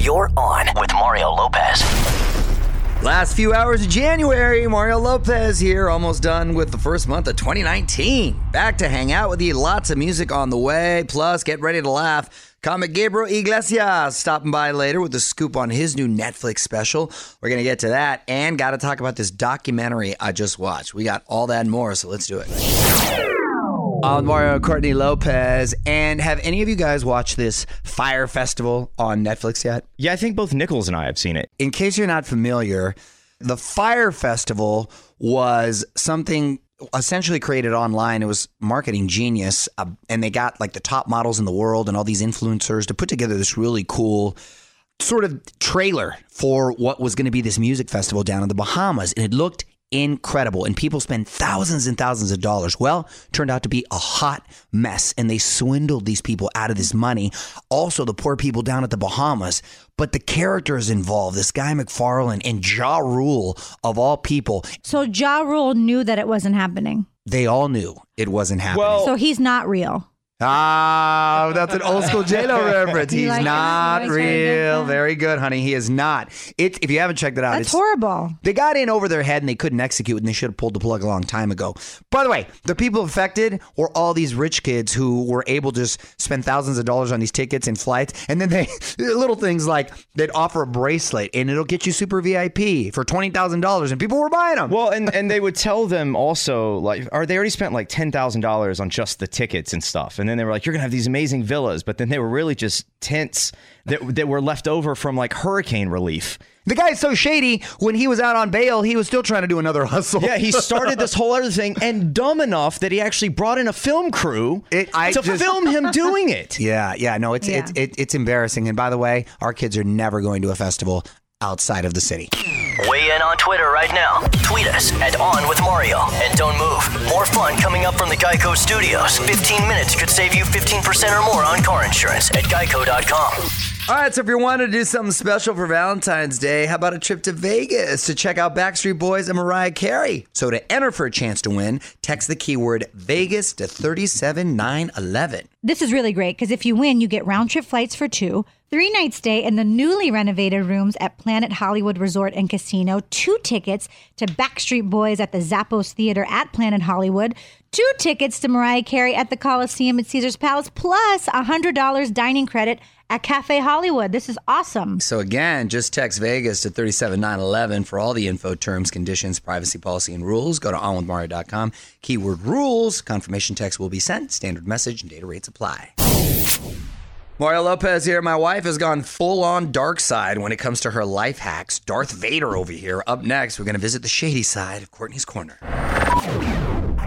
You're on with Mario Lopez. Last few hours of January, Mario Lopez here, almost done with the first month of 2019. Back to hang out with you, lots of music on the way, plus get ready to laugh. Comic Gabriel Iglesias stopping by later with a scoop on his new Netflix special. We're going to get to that and got to talk about this documentary I just watched. We got all that and more, so let's do it. I'm Mario Courtney Lopez. And have any of you guys watched this Fyre Festival on Netflix yet? Yeah, I think both Nichols and I have seen it. In case you're not familiar, the Fyre Festival was something essentially created online. It was marketing genius, uh, and they got like the top models in the world and all these influencers to put together this really cool sort of trailer for what was going to be this music festival down in the Bahamas. And it looked incredible. And people spend thousands and thousands of dollars. Well turned out to be a hot mess and they swindled these people out of this money. Also the poor people down at the bahamas. But the characters involved this guy McFarland and ja rule of all people. So Ja Rule knew that it wasn't happening. they all knew it wasn't happening. Well- So he's not real. Ah, that's an old school J Lo reference. He's like not You like trying to get real. Very good, honey. He is not. It. If you haven't checked it out, That's it's horrible. They got in over their head and they couldn't execute, and they should have pulled the plug a long time ago. By the way, the people affected were all these rich kids who were able to just spend thousands of dollars on these tickets and flights, and then they little things like they'd offer a bracelet and it'll get you super VIP for twenty thousand dollars, and people were buying them. Well, and, and they would tell them also like, are they already spent like ten thousand dollars on just the tickets and stuff, and then they were like, you're gonna have these amazing villas, but then they were really just tents that that were left over from like hurricane relief. the guy's so shady. When he was out on bail, he was still trying to do another hustle. Yeah, he started this whole other thing, and dumb enough that he actually brought in a film crew It- I to just- film him doing it. Yeah, yeah, no, it's Yeah. it's it, it's embarrassing. And by the way, our kids are never going to a festival outside of the city. Weigh in on Twitter right now. Tweet us at On With Mario. And don't move. More fun coming up from the Geico Studios. 15 minutes could save you 15% or more on car insurance at geico.com. All right, so if you're wanting to do something special for Valentine's Day, how about a trip to Vegas to check out Backstreet Boys and Mariah Carey? So to enter for a chance to win, text the keyword Vegas to 37911. This is really great because if you win, you get round trip flights for two, three night stay in the newly renovated rooms at Planet Hollywood Resort and Casino, two tickets to Backstreet Boys at the Zappos Theater at Planet Hollywood, two tickets to Mariah Carey at the Coliseum at Caesar's Palace, plus a $100 dining credit at Cafe Hollywood. This is awesome. So again, just text Vegas to 37911 for all the info, terms, conditions, privacy policy, and rules. Go to onwithmario.com. Keyword rules. Confirmation text will be sent. Standard message and data rates apply. Mario Lopez here. My wife has gone full on dark side when it comes to her life hacks. Darth Vader over here. Up next, we're going to visit the shady side of Courtney's Corner.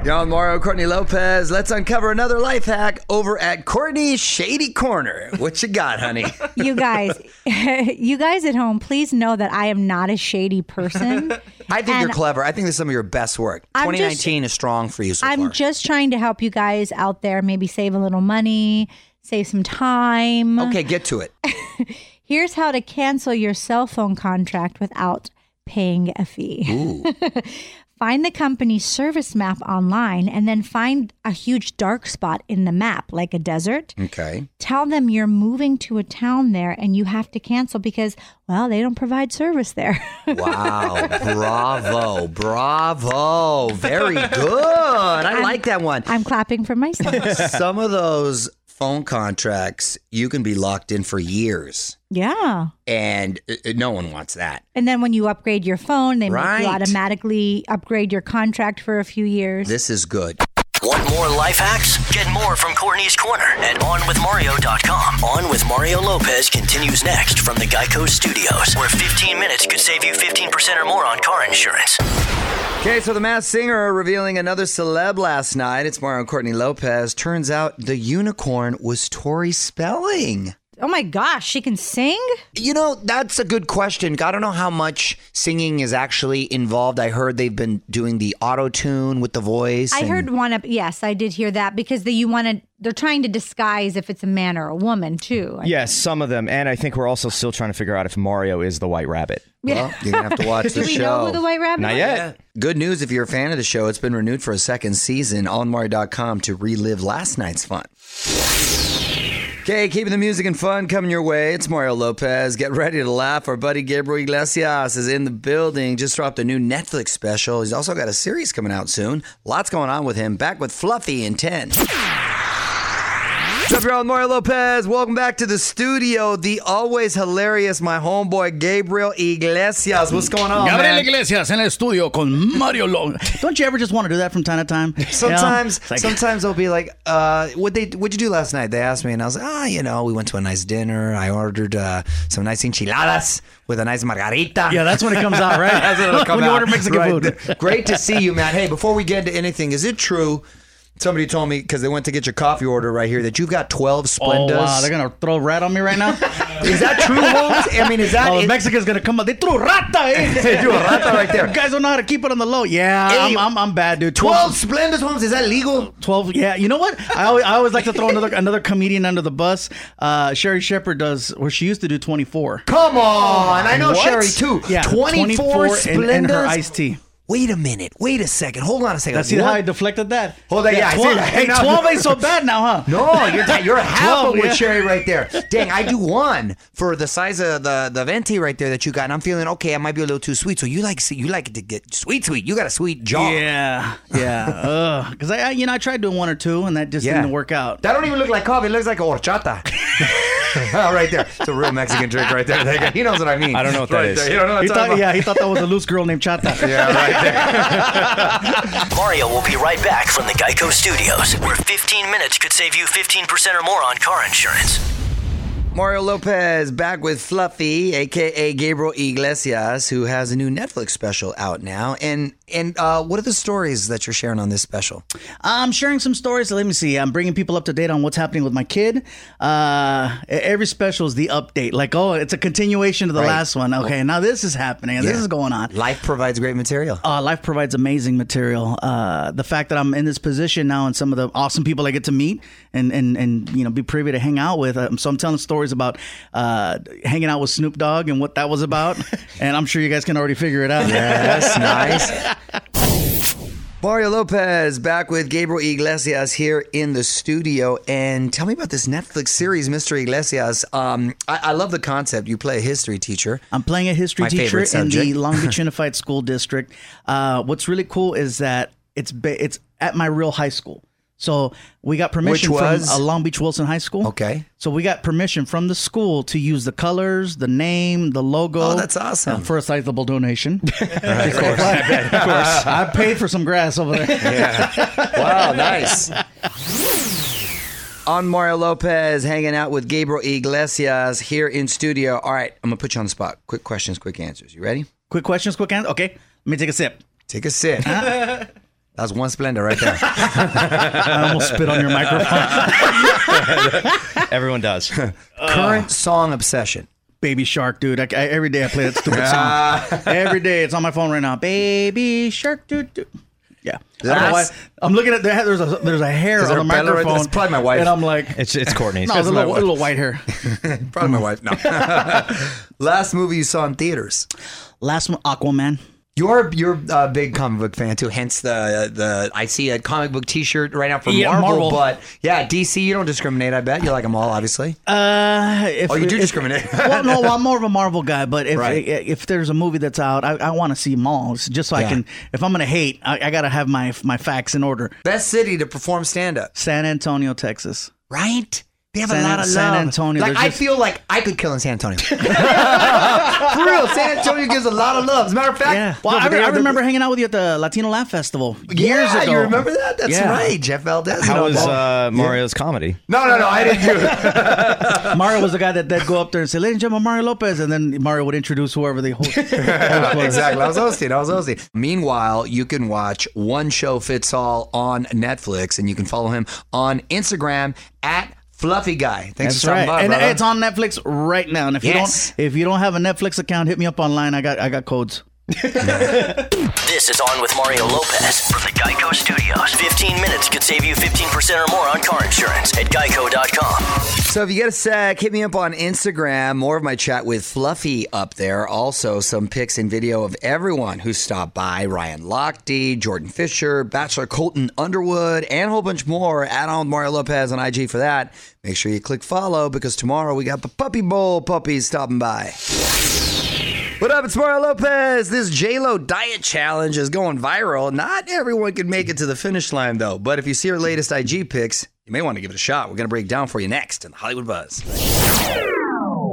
Y'all, Mario Courtney Lopez. Let's uncover another life hack over at Courtney's Shady Corner. What you got, honey? You guys, you guys at home, please know that I am not a shady person. I think And you're clever. I think this is some of your best work. I'm 2019 is strong for you so I'm far. just trying to help you guys out there maybe save a little money, save some time. okay, get to it. Here's how to cancel your cell phone contract without paying a fee. find the company's service map online and then find a huge dark spot in the map, like a desert. Okay. Tell them you're moving to a town there and you have to cancel because, well, they don't provide service there. Wow. Bravo. Bravo. Very good. I like that one. I'm clapping for myself. Some of those phone contracts, you can be locked in for years. yeah. And uh, uh, no one wants that. And then when you upgrade your phone, they make you automatically upgrade your contract for a few years. This is good. Want more life hacks? Get more from Courtney's Corner at OnWithMario.com. On with Mario Lopez continues next from the Geico Studios, where 15 minutes could save you 15% or more on car insurance. Okay, so the masked singer revealing another celeb last night. It's Mario Courtney Lopez. Turns out the unicorn was Tori Spelling. Oh my gosh, she can sing? You know, that's a good question. I don't know how much singing is actually involved. I heard they've been doing the auto tune with the voice. I and- heard one of yes, I did hear that because the, you want to they're trying to disguise if it's a man or a woman too. Yes, some of them, and I think we're also still trying to figure out if Mario is the White Rabbit. Well, you're gonna have to watch the show. Do we show. know who the White Rabbit? Not is? yet. Good news if you're a fan of the show, it's been renewed for a second season on Mario.com to relive last night's fun. Okay, keeping the music and fun coming your way. It's Mario Lopez. Get ready to laugh. Our buddy Gabriel Iglesias is in the building. Just dropped a new Netflix special. He's also got a series coming out soon. Lots going on with him. Back with Fluffy in 10. What's up, y'all? Mario Lopez. Welcome back to the studio. The always hilarious, my homeboy Gabriel Iglesias. What's going on, Gabriel man? Iglesias in the studio con Mario Lopez. Don't you ever just want to do that from time to time? Sometimes, You know? Like- sometimes they'll be like, uh, "What they? What'd you do last night?" They asked me, and I was like, "Ah, you know, we went to a nice dinner. I ordered uh, some nice enchiladas with a nice margarita." Yeah, that's when it comes out, right? That's when it'll come when you order Mexican Right. food. Great to see you, man. Hey, before we get into anything, is it true? Somebody told me because they went to get your coffee order right here that you've got twelve Splendas. Oh wow, they're gonna throw rat on me right now. is that true, Holmes? I mean, is that? Oh, the Mexican's gonna come up. They threw rata. Eh? They threw a rata right there. You guys don't know how to keep it on the low. Yeah, Hey, I'm, I'm, I'm bad, dude. Twelve Splendas, Holmes. Is that legal? 12 yeah you know what I always, I always like to throw another another comedian under the bus uh Sherri Shepherd does or she used to do 24 Come on, I know What? Sherri too. yeah twenty-four 24 and, and her iced tea Wait a minute. Wait a second. Hold on a second. Now, see What? how I deflected that? Hold on, yeah, I see 12, that. Hey, Now- 12 ain't so bad now, huh? No, you're you're half 12, with yeah. Sherri right there. Dang, I do one for the size of the the venti right there that you got, and I'm feeling okay. I might be a little too sweet. So you like you like it to get sweet, sweet. You got a sweet jaw. Yeah, yeah. Because I, I, you know, I tried doing one or two, and that just Yeah. didn't work out. That don't even look like coffee. It looks like a horchata. oh, right there. It's a real Mexican drink right there. He knows what I mean. I don't know what that right is. There. You don't know what He thought, talking yeah, he thought that was a loose girl named Chata. Yeah, right there. Mario will be right back from the Geico Studios, where 15 minutes could save you 15% or more on car insurance. Mario Lopez back with Fluffy, aka Gabriel Iglesias, who has a new Netflix special out now. And and uh, what are the stories that you're sharing on this special? I'm sharing some stories. Let me see. I'm bringing people up to date on what's happening with my kid. Uh, every special is the update. Like, oh, it's a continuation of the Right. last one. Okay, now this is happening. and This is going on. Life provides great material. Uh, life provides amazing material. Uh, the fact that I'm in this position now and some of the awesome people I get to meet and, and, and you know be privy to hang out with. Um, so I'm telling stories about uh, hanging out with Snoop Dogg and what that was about. and I'm sure you guys can already figure it out. Yes, nice. Mario Lopez back with Gabriel Iglesias here in the studio. And tell me about this Netflix series, Mr. Iglesias. Um, I, I love the concept. You play a history teacher. I'm playing a history My teacher in the. Long Beach Unified School District. Uh, what's really cool is that it's ba- it's at my real high school. So we got permission Which was? from uh, Long Beach Wilson High School. Okay. So we got permission from the school to use the colors, the name, the logo. Oh, that's awesome. for a sizable donation. of course, of course. I paid for some grass over there. Wow, nice. On Mario Lopez, hanging out with Gabriel Iglesias here in studio. All right, I'm gonna put you on the spot. Quick questions, quick answers. You ready? Quick questions, quick answers. Okay, let me take a sip. Take a sip. That's one Splenda right there. I almost spit on your microphone. Everyone does. Current song obsession. Baby Shark, dude. I, I- every day I play that stupid song. every day, it's on my phone right now. Baby Shark, dude. dude. Yeah, I don't know why. I'm looking at the there's a there's a hair Is on the a Bella right microphone. It's probably my wife. and I'm like, It's it's Courtney's. no, it's a little, wife. little white hair. Probably my wife. No. Last movie you saw in theaters. Last one, Aquaman. You're you're a big comic book fan too. Hence the the I see a comic book T-shirt right now from Yeah, Marvel, Marvel. But yeah, DC you don't discriminate. I bet you like them all, obviously. Uh, if, Oh, you do if- discriminate. well, no, I'm more of a Marvel guy, but if Right. if there's a movie that's out, I, I want to see them all, just so Yeah. I can. If I'm gonna hate, I, I gotta have my my facts in order. Best city to perform stand up, San Antonio, Texas. right? They have San- a lot of San love. Antonio, Like I just- feel like I could kill in San Antonio. For real, San Antonio gives a lot of love. As a matter of fact, Yeah. Well, no, I, but they I are the- remember hanging out with you at the Latino Laugh Festival years yeah, ago. you remember that? That's Yeah. right, Jeff Valdez. you How was uh, Mario's comedy? No, no, no. I didn't do it. Mario was the guy that would go up there and say, "Ladies and gentlemen, Mario Lopez," and then Mario would introduce whoever the host. host was. exactly. I was hosting. I was hosting. Meanwhile, you can watch One Show Fits All on Netflix, and you can follow him on Instagram at Fluffy Guy. Thanks That's for stopping right, by, and brother. it's on Netflix right now. And if Yes. you don't, if you don't have a Netflix account, hit me up online. I got I got codes. This This is On with Mario Lopez from the Geico Studios. 15 minutes could save you 15% or more on car insurance at geico.com. So if you get a sec, hit me up on Instagram. More of my chat with Fluffy up there. Also, some pics and video of everyone who stopped by: Ryan Lochte, Jordan Fisher, Bachelor Colton Underwood, and a whole bunch more. Add on Mario Lopez on IG for that. Make sure you click follow because tomorrow we got the Puppy Bowl puppies stopping by. What up? It's Mario Lopez. This J-Lo diet challenge is going viral. Not everyone can make it to the finish line, though. But if you see her latest IG pics, you may want to give it a shot. We're going to break down for you next in the Hollywood Buzz.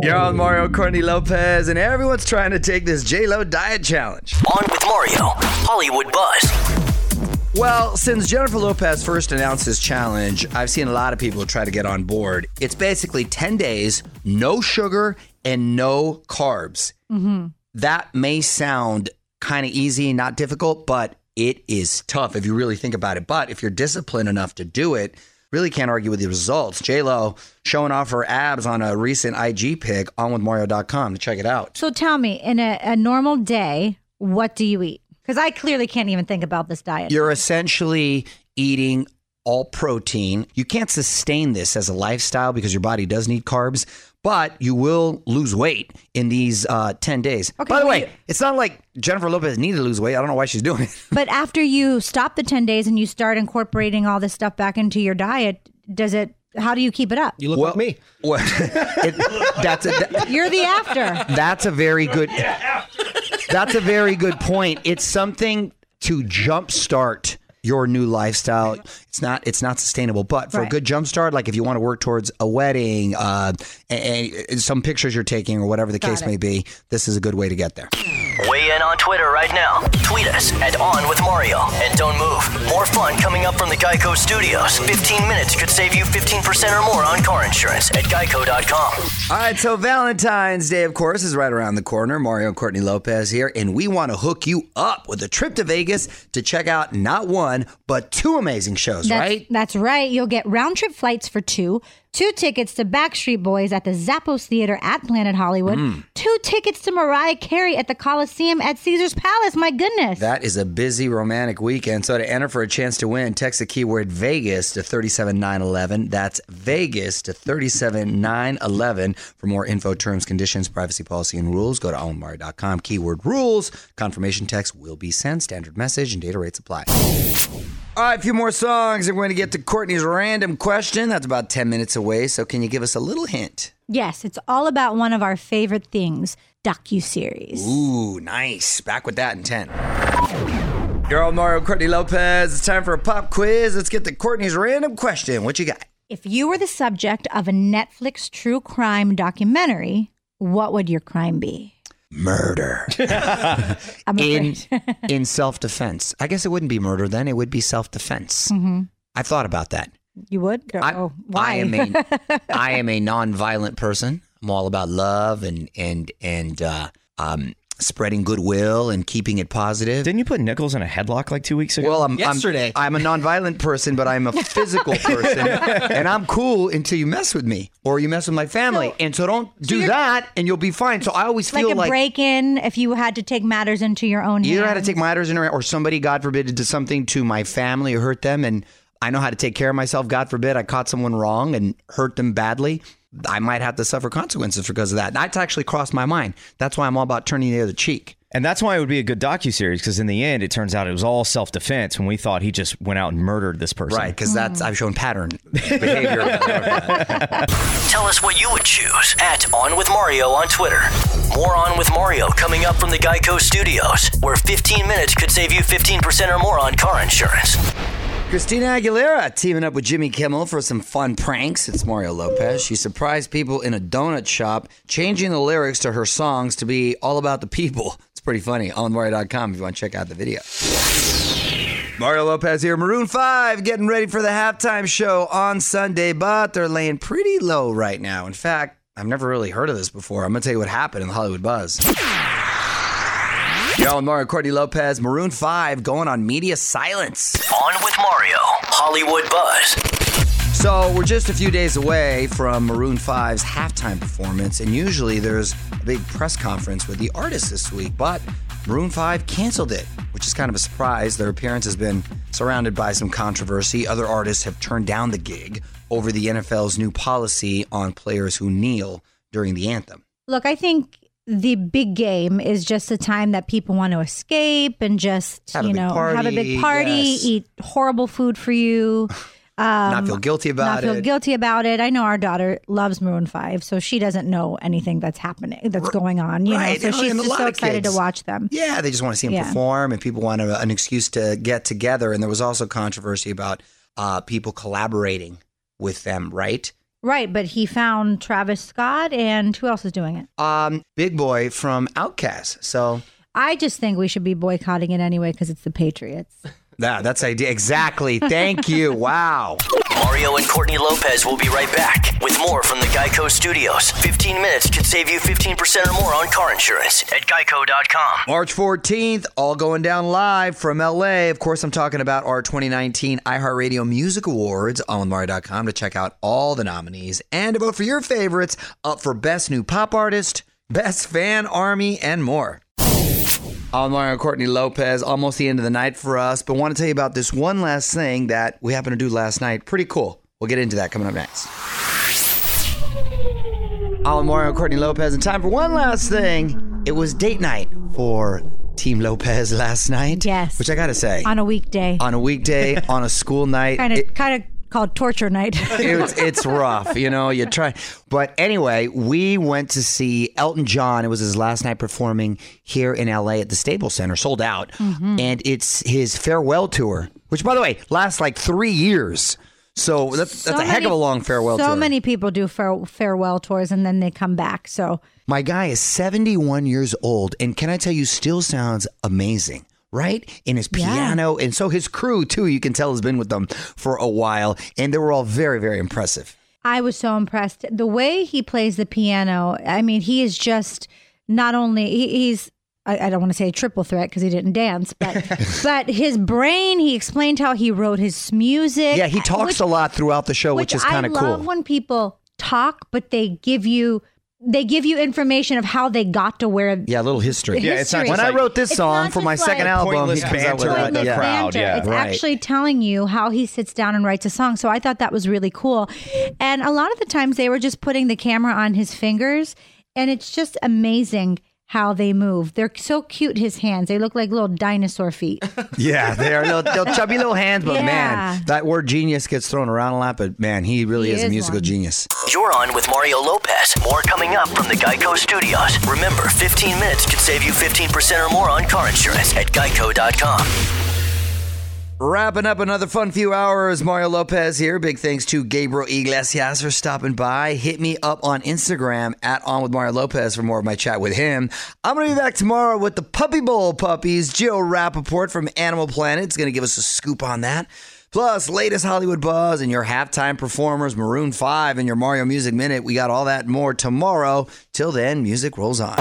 You're on Mario Courtney Lopez, and everyone's trying to take this J-Lo diet challenge. On with Mario, Hollywood Buzz. Well, since Jennifer Lopez first announced this challenge, I've seen a lot of people try to get on board. It's basically 10 days, no sugar and no carbs. Mm-hmm. That may sound kind of easy, not difficult, but it is tough if you really think about it. But if you're disciplined enough to do it, really can't argue with the results. J Lo showing off her abs on a recent IG pic on with Mario.com to check it out. So tell me, in a, a normal day, what do you eat? Because I clearly can't even think about this diet. You're essentially eating all protein. You can't sustain this as a lifestyle because your body does need carbs, but you will lose weight in these uh, 10 days. Okay, By the way, you- it's not like Jennifer Lopez needed to lose weight. I don't know why she's doing it. but after you stop the 10 days and you start incorporating all this stuff back into your diet, does it, how do you keep it up? You look like me. Well, it, that's a, that- You're the after. That's a very good. That's a very good point. It's something to jumpstart your new lifestyle. It's not. It's not sustainable, but for a Right. good jumpstart, like if you want to work towards a wedding, uh, and, and some pictures you're taking, or whatever the case it. may be, this is a good way to get there. Weigh in on Twitter right now. Tweet us at On with Mario. And don't move. More fun coming up from the Geico Studios. 15 minutes could save you 15% or more on car insurance at geico.com. All right, so Valentine's Day, of course, is right around the corner. Mario and Courtney Lopez here, and we want to hook you up with a trip to Vegas to check out not one but two amazing shows. That's, right? That's right. You'll get round trip flights for two, two tickets to Backstreet Boys at the Zappos Theater at Planet Hollywood, Mm. two tickets to Mariah Carey at the Coliseum at Caesar's Palace. My goodness. That is a busy romantic weekend. So to enter for a chance to win, text the keyword Vegas to 37911. That's Vegas to 37911. For more info, terms, conditions, privacy policy, and rules, go to ownmari.com. Keyword rules. Confirmation text will be sent. Standard message and data rates apply. All right, a few more songs. and We're going to get to Courtney's random question. That's about 10 minutes away. So can you give us a little hint? yes, it's all about one of our favorite things, docu-series. Ooh, nice. Back with that in 10. You're all Mario Courtney Lopez. It's time for a pop quiz. Let's get to Courtney's random question. What you got? If you were the subject of a Netflix true crime documentary, what would your crime be? Murder. In in self defense. I guess it wouldn't be murder then. It would be self defense. I've thought about that. you would? I, oh, why? I am a I am a non-violent person. I'm all about love and and and uh, um, spreading goodwill and keeping it positive. Didn't you put Nichols in a headlock like two weeks ago? Well, I'm Yesterday. I'm, I'm a nonviolent person, but I'm a physical person, and I'm cool until you mess with me or you mess with my family. and so don't do that, and you'll be fine. So I always feel like feel a like break-in if you had to take matters into your own hands. You either had to take matters in her, or somebody, God forbid, did something to my family or hurt them, and I know how to take care of myself. God forbid, I caught someone wrong and hurt them badly. I might have to suffer consequences because of that. That's actually crossed my mind. That's why I'm all about turning the other cheek. and that's why it would be a good docu series because in the end, it turns out it was all self defense when we thought he just went out and murdered this person. Right, because that's hmm. I've shown pattern behavior. Tell us what you would choose at On With Mario on Twitter. More On With Mario coming up from the Geico Studios, where 15 minutes could save you 15% or more on car insurance. Christina Aguilera teaming up with Jimmy Kimmel for some fun pranks. It's Mario Lopez. She surprised people in a donut shop, changing the lyrics to her songs to be all about the people. It's pretty funny. On Mario.com if you want to check out the video. Mario Lopez here, Maroon 5, getting ready for the halftime show on Sunday, but they're laying pretty low right now. In fact, I've never really heard of this before. I'm going to tell you what happened in the Hollywood Buzz. Yo, Mario Courtney Lopez, Maroon 5 going on media silence. On with Mario, Hollywood Buzz. So we're just a few days away from Maroon 5's halftime performance, and usually there's a big press conference with the artists this week, but Maroon 5 canceled it, which which is kind of a surprise. Their appearance has been surrounded by some controversy. Other artists have turned down the gig over the NFL's new policy on players who kneel during the anthem. Look, I think the big game is just a time that people want to escape and just, Have you know, have a big party, party, yes. eat horrible food for you. not feel guilty about it. not feel guilty about it. I know our daughter loves Maroon Five, so she doesn't know anything that's happening, that's going on. You right, know, so and she's just so excited to watch them. Yeah, they just want to see them Yeah. perform, and people want a, an excuse to get together. And there was also controversy about uh, people collaborating with them, right? Right, but he found Travis Scott, and who else is doing it? Um, Big Boi from Outkast. So I just think we should be boycotting it anyway because it's the Patriots. Yeah, that's idea exactly. Thank you. Wow. Mario and Courtney Lopez will be right back with more from the Geico Studios. 15 minutes could save you 15% or more on car insurance at geico.com. March 14th, all going down live from LA. Of course, I'm talking about our 2019 iHeartRadio Music Awards on Mario.com to check out all the nominees and to vote for your favorites up for Best New Pop Artist, Best Fan Army, and more. I'm Mario Courtney Lopez, almost the end of the night for us, but want to tell you about this one last thing that we happened to do last night. Pretty cool. We'll get into that coming up next. I'm Mario Courtney Lopez, and time for one last thing. It was date night for Team Lopez last night. Yes. Which I got to say, on a weekday. on a weekday, on a school night, Kind of, kind of called torture night. it's it's rough, you know. You try, but anyway, we went to see Elton John. It was his last night performing here in LA at the Staples Center, sold out, Mm-hmm. and it's his farewell tour, which, by the way, lasts like three years. So that's, that's So a heck of a long farewell tour. so tour. many people do fare, farewell tours and then they come back. So My guy is 71 years old, and can I tell you, still sounds amazing. Right in his Yeah. piano, and so his crew too. You can tell has been with them for a while, and they were all very, very impressive. I was so impressed. The way he plays the piano, I mean, he is just not only, he, he's, I, I don't want to say a triple threat because he didn't dance, but but his brain, he explained how he wrote his music. Yeah, he talks which- a lot throughout the show, which, is kind of I love cool. when people talk, but they give you they give you information of how they got to where. Yeah, a little history. Yeah, it's not history. just When I wrote this It's song for my just second album, Pointless he comes out with banter the yeah. crowd, banter. yeah. It's Right. actually telling you how he sits down and writes a song. So I thought that was really cool. And a lot of the times they were just putting the camera on his fingers, and it's just amazing how they move. They're so cute. His hands. They look like little dinosaur feet. Yeah, they are little, little chubby little hands, but Yeah. man, that word genius gets thrown around a lot. But man, he really He is a musical one. genius. You're on with Mario Lopez. More coming up from the Geico Studios. Remember, 15 minutes could save you 15% or more on car insurance at geico.com. Wrapping up another fun few hours. Mario Lopez here. Big thanks to Gabriel Iglesias for stopping by. Hit me up on Instagram at On with Mario Lopez for more of my chat with him. I'm going to be back tomorrow with the Puppy Bowl puppies. Joe Rappaport from Animal Planet is going to give us a scoop on that. Plus, latest Hollywood buzz and your halftime performers, Maroon 5 and your Mario Music Minute. We got all that more tomorrow. Till then, music rolls on.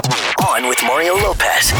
On with Mario Lopez.